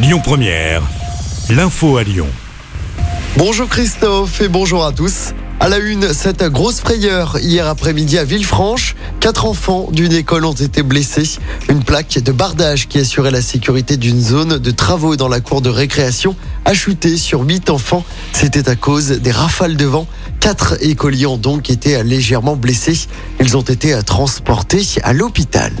Lyon Première, l'info à Lyon. Bonjour Christophe et bonjour à tous. À la une, cette grosse frayeur hier après-midi à Villefranche. Quatre enfants d'une école ont été blessés. Une plaque de bardage qui assurait la sécurité d'une zone de travaux dans la cour de récréation a chuté sur huit enfants. C'était à cause des rafales de vent. Quatre écoliers ont donc été légèrement blessés. Ils ont été transportés à l'hôpital.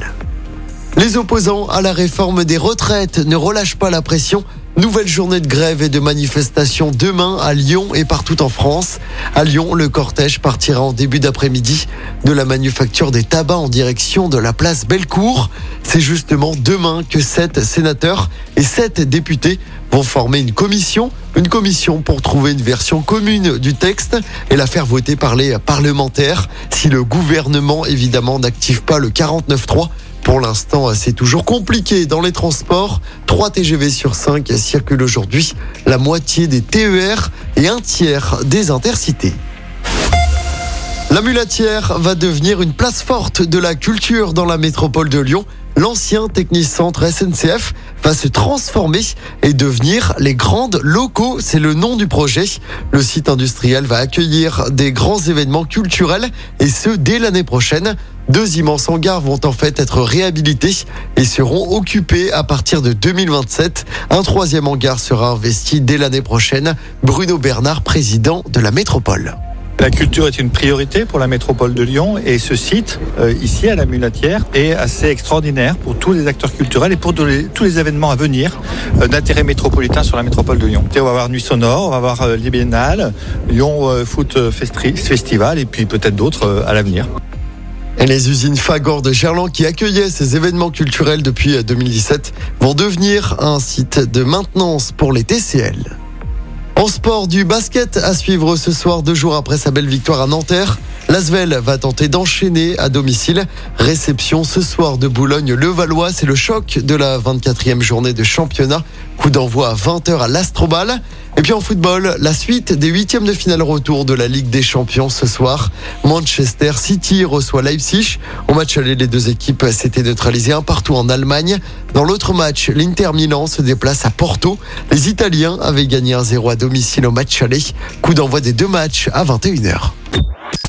Les opposants à la réforme des retraites ne relâchent pas la pression. Nouvelle journée de grève et de manifestation demain à Lyon et partout en France. À Lyon, le cortège partira en début d'après-midi de la manufacture des tabacs en direction de la place Bellecour. C'est justement demain que sept sénateurs et sept députés vont former une commission, une commission pour trouver une version commune du texte et la faire voter par les parlementaires si le gouvernement évidemment n'active pas le 49.3 pour l'instant, c'est toujours compliqué dans les transports. 3 TGV sur 5 circulent aujourd'hui, la moitié des TER et un tiers des intercités. La mulatière va devenir une place forte de la culture dans la métropole de Lyon. L'ancien technicentre SNCF va se transformer et devenir les grandes locaux. C'est le nom du projet. Le site industriel va accueillir des grands événements culturels et ce dès l'année prochaine. Deux immenses hangars vont en fait être réhabilités et seront occupés à partir de 2027. Un troisième hangar sera investi dès l'année prochaine. Bruno Bernard, président de la métropole. La culture est une priorité pour la métropole de Lyon et ce site, euh, ici à la Mulatière, est assez extraordinaire pour tous les acteurs culturels et pour tous les, événements à venir euh, d'intérêt métropolitain sur la métropole de Lyon. on va avoir Nuit Sonore, on va avoir euh, les Lyon Foot Festival et puis peut-être d'autres à l'avenir. Et les usines Fagor de Gerland qui accueillaient ces événements culturels depuis 2017 vont devenir un site de maintenance pour les TCL. En sport, du basket à suivre ce soir, deux jours après sa belle victoire à Nanterre. L'Asvel va tenter d'enchaîner à domicile. Réception ce soir de Boulogne-le-Valois. C'est le choc de la 24e journée de championnat. Coup d'envoi à 20h à l'Astrobal. Et puis en football, la suite des huitièmes de finale retour de la Ligue des Champions ce soir. Manchester City reçoit Leipzig. Au match aller, les deux équipes s'étaient neutralisées un partout en Allemagne. Dans l'autre match, l'Inter Milan se déplace à Porto. Les Italiens avaient gagné un 0 à domicile au match aller. Coup d'envoi des deux matchs à 21h.